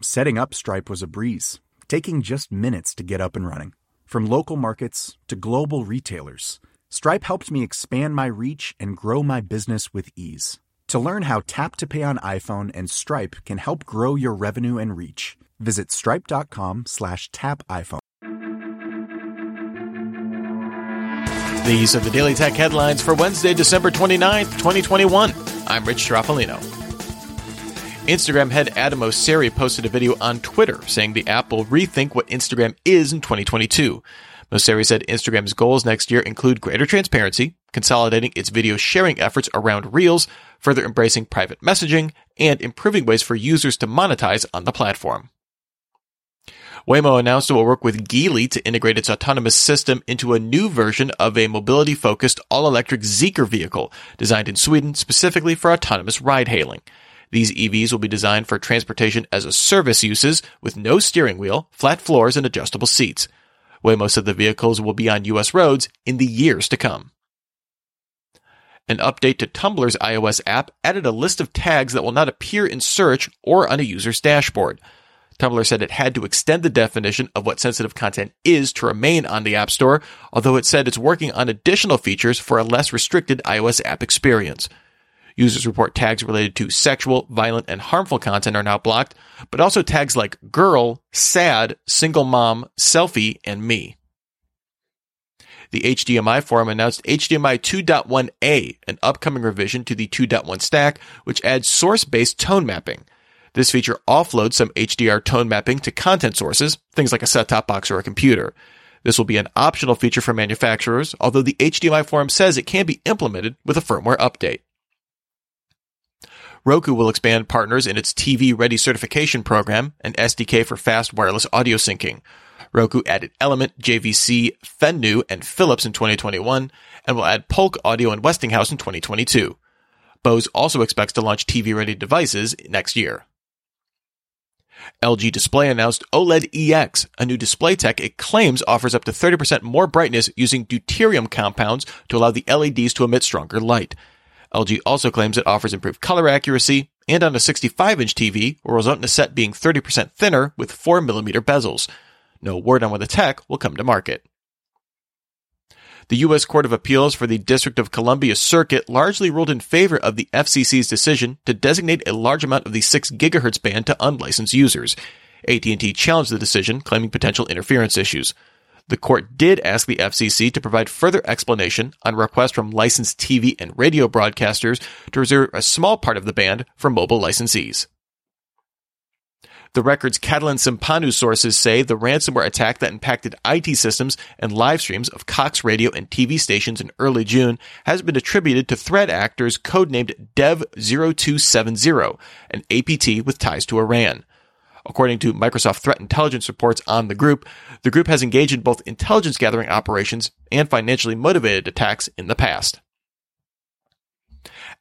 Setting up Stripe was a breeze, taking just minutes to get up and running. From local markets to global retailers, Stripe helped me expand my reach and grow my business with ease. To learn how Tap to Pay on iPhone and Stripe can help grow your revenue and reach, visit stripe.com slash tap iPhone. These are the Daily Tech headlines for Wednesday, December 29th, 2021. I'm Rich Stroffolino. Instagram head Adam Mosseri posted a video on Twitter saying the app will rethink what Instagram is in 2022. Mosseri said Instagram's goals next year include greater transparency, consolidating its video sharing efforts around Reels, further embracing private messaging, and improving ways for users to monetize on the platform. Waymo announced it will work with Geely to integrate its autonomous system into a new version of a mobility focused all electric Zeekr vehicle designed in Sweden specifically for autonomous ride hailing. These EVs will be designed for transportation as a service uses with no steering wheel, flat floors, and adjustable seats. Waymo said the vehicles will be on U.S. roads in the years to come. An update to Tumblr's iOS app added a list of tags that will not appear in search or on a user's dashboard. Tumblr said it had to extend the definition of what sensitive content is to remain on the App Store, although it said it's working on additional features for a less restricted iOS app experience. Users report tags related to sexual, violent, and harmful content are now blocked, but also tags like girl, sad, single mom, selfie, and me. The HDMI forum announced HDMI 2.1a, an upcoming revision to the 2.1 stack, which adds source-based tone mapping. This feature offloads some HDR tone mapping to content sources, things like a set-top box or a computer. This will be an optional feature for manufacturers, although the HDMI forum says it can be implemented with a firmware update. Roku will expand partners in its TV Ready certification program, an SDK for fast wireless audio syncing. Roku added Element, JVC, Fennu, and Philips in 2021, and will add Polk Audio and Westinghouse in 2022. Bose also expects to launch TV Ready devices next year. LG Display announced OLED EX, a new display tech it claims offers up to 30% more brightness using deuterium compounds to allow the LEDs to emit stronger light. LG also claims it offers improved color accuracy, and on a 65 inch TV will result in a set being 30% thinner with 4mm bezels. No word on when the tech will come to market. The U.S. Court of Appeals for the District of Columbia Circuit largely ruled in favor of the FCC's decision to designate a large amount of the 6 GHz band to unlicensed users. AT&T challenged the decision, claiming potential interference issues. The court did ask the FCC to provide further explanation on requests from licensed TV and radio broadcasters to reserve a small part of the band for mobile licensees. The record's Catalin Cimpanu sources say the ransomware attack that impacted IT systems and live streams of Cox radio and TV stations in early June has been attributed to threat actors codenamed Dev0270, an APT with ties to Iran. According to Microsoft threat intelligence reports on the group, the group has engaged in both intelligence gathering operations and financially motivated attacks in the past.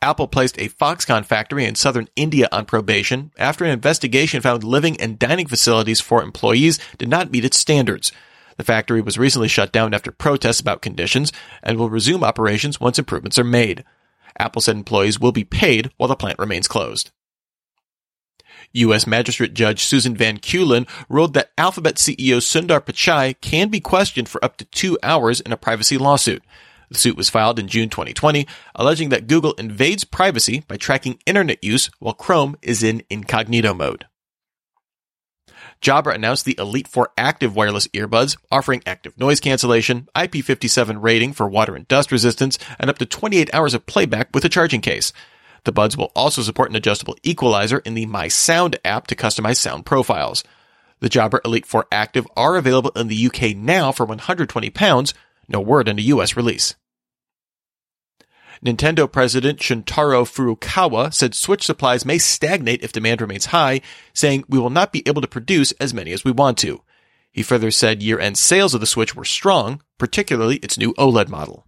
Apple placed a Foxconn factory in southern India on probation after an investigation found living and dining facilities for employees did not meet its standards. The factory was recently shut down after protests about conditions and will resume operations once improvements are made. Apple said employees will be paid while the plant remains closed. U.S. Magistrate Judge Susan Van Keulen ruled that Alphabet CEO Sundar Pichai can be questioned for up to two hours in a privacy lawsuit. The suit was filed in June 2020, alleging that Google invades privacy by tracking internet use while Chrome is in incognito mode. Jabra announced the Elite 4 active wireless earbuds, offering active noise cancellation, IP57 rating for water and dust resistance, and up to 28 hours of playback with a charging case. The buds will also support an adjustable equalizer in the My Sound app to customize sound profiles. The Jabra Elite 4 Active are available in the UK now for £120, no word on a US release. Nintendo president Shuntaro Furukawa said Switch supplies may stagnate if demand remains high, saying we will not be able to produce as many as we want to. He further said year-end sales of the Switch were strong, particularly its new OLED model.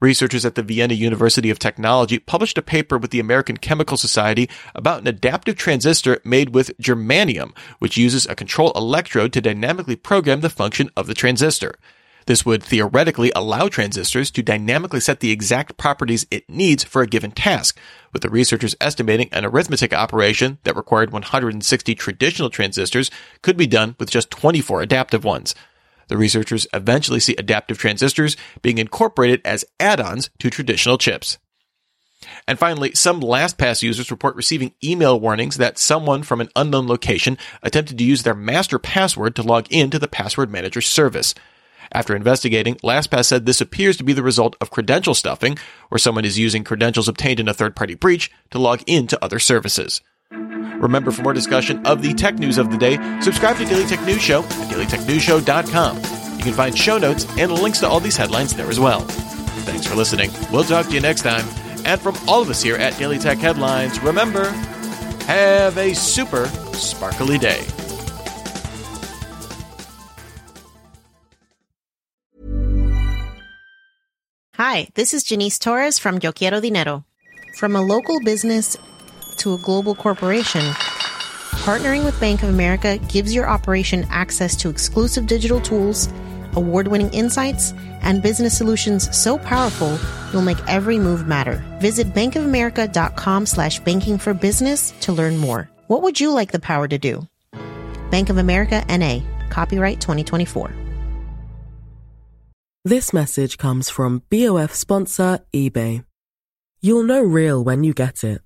Researchers at the Vienna University of Technology published a paper with the American Chemical Society about an adaptive transistor made with germanium, which uses a control electrode to dynamically program the function of the transistor. This would theoretically allow transistors to dynamically set the exact properties it needs for a given task, with the researchers estimating an arithmetic operation that required 160 traditional transistors could be done with just 24 adaptive ones. The researchers eventually see adaptive transistors being incorporated as add-ons to traditional chips. And finally, some LastPass users report receiving email warnings that someone from an unknown location attempted to use their master password to log into the password manager service. After investigating, LastPass said this appears to be the result of credential stuffing, where someone is using credentials obtained in a third party breach to log into other services. Remember, for more discussion of the tech news of the day, subscribe to Daily Tech News Show at dailytechnewsshow.com. You can find show notes and links to all these headlines there as well. Thanks for listening. We'll talk to you next time. And from all of us here at Daily Tech Headlines, remember, have a super sparkly day. Hi, this is Janice Torres from Yo Quiero Dinero. From a local business to a global corporation, partnering with Bank of America gives your operation access to exclusive digital tools, award winning insights, and business solutions so powerful you'll make every move matter. Visit bankofamerica.com slash banking for business to learn more. What would you like the power to do? Bank of America NA, copyright 2024. This message comes from BOF sponsor eBay. You'll know real when you get it.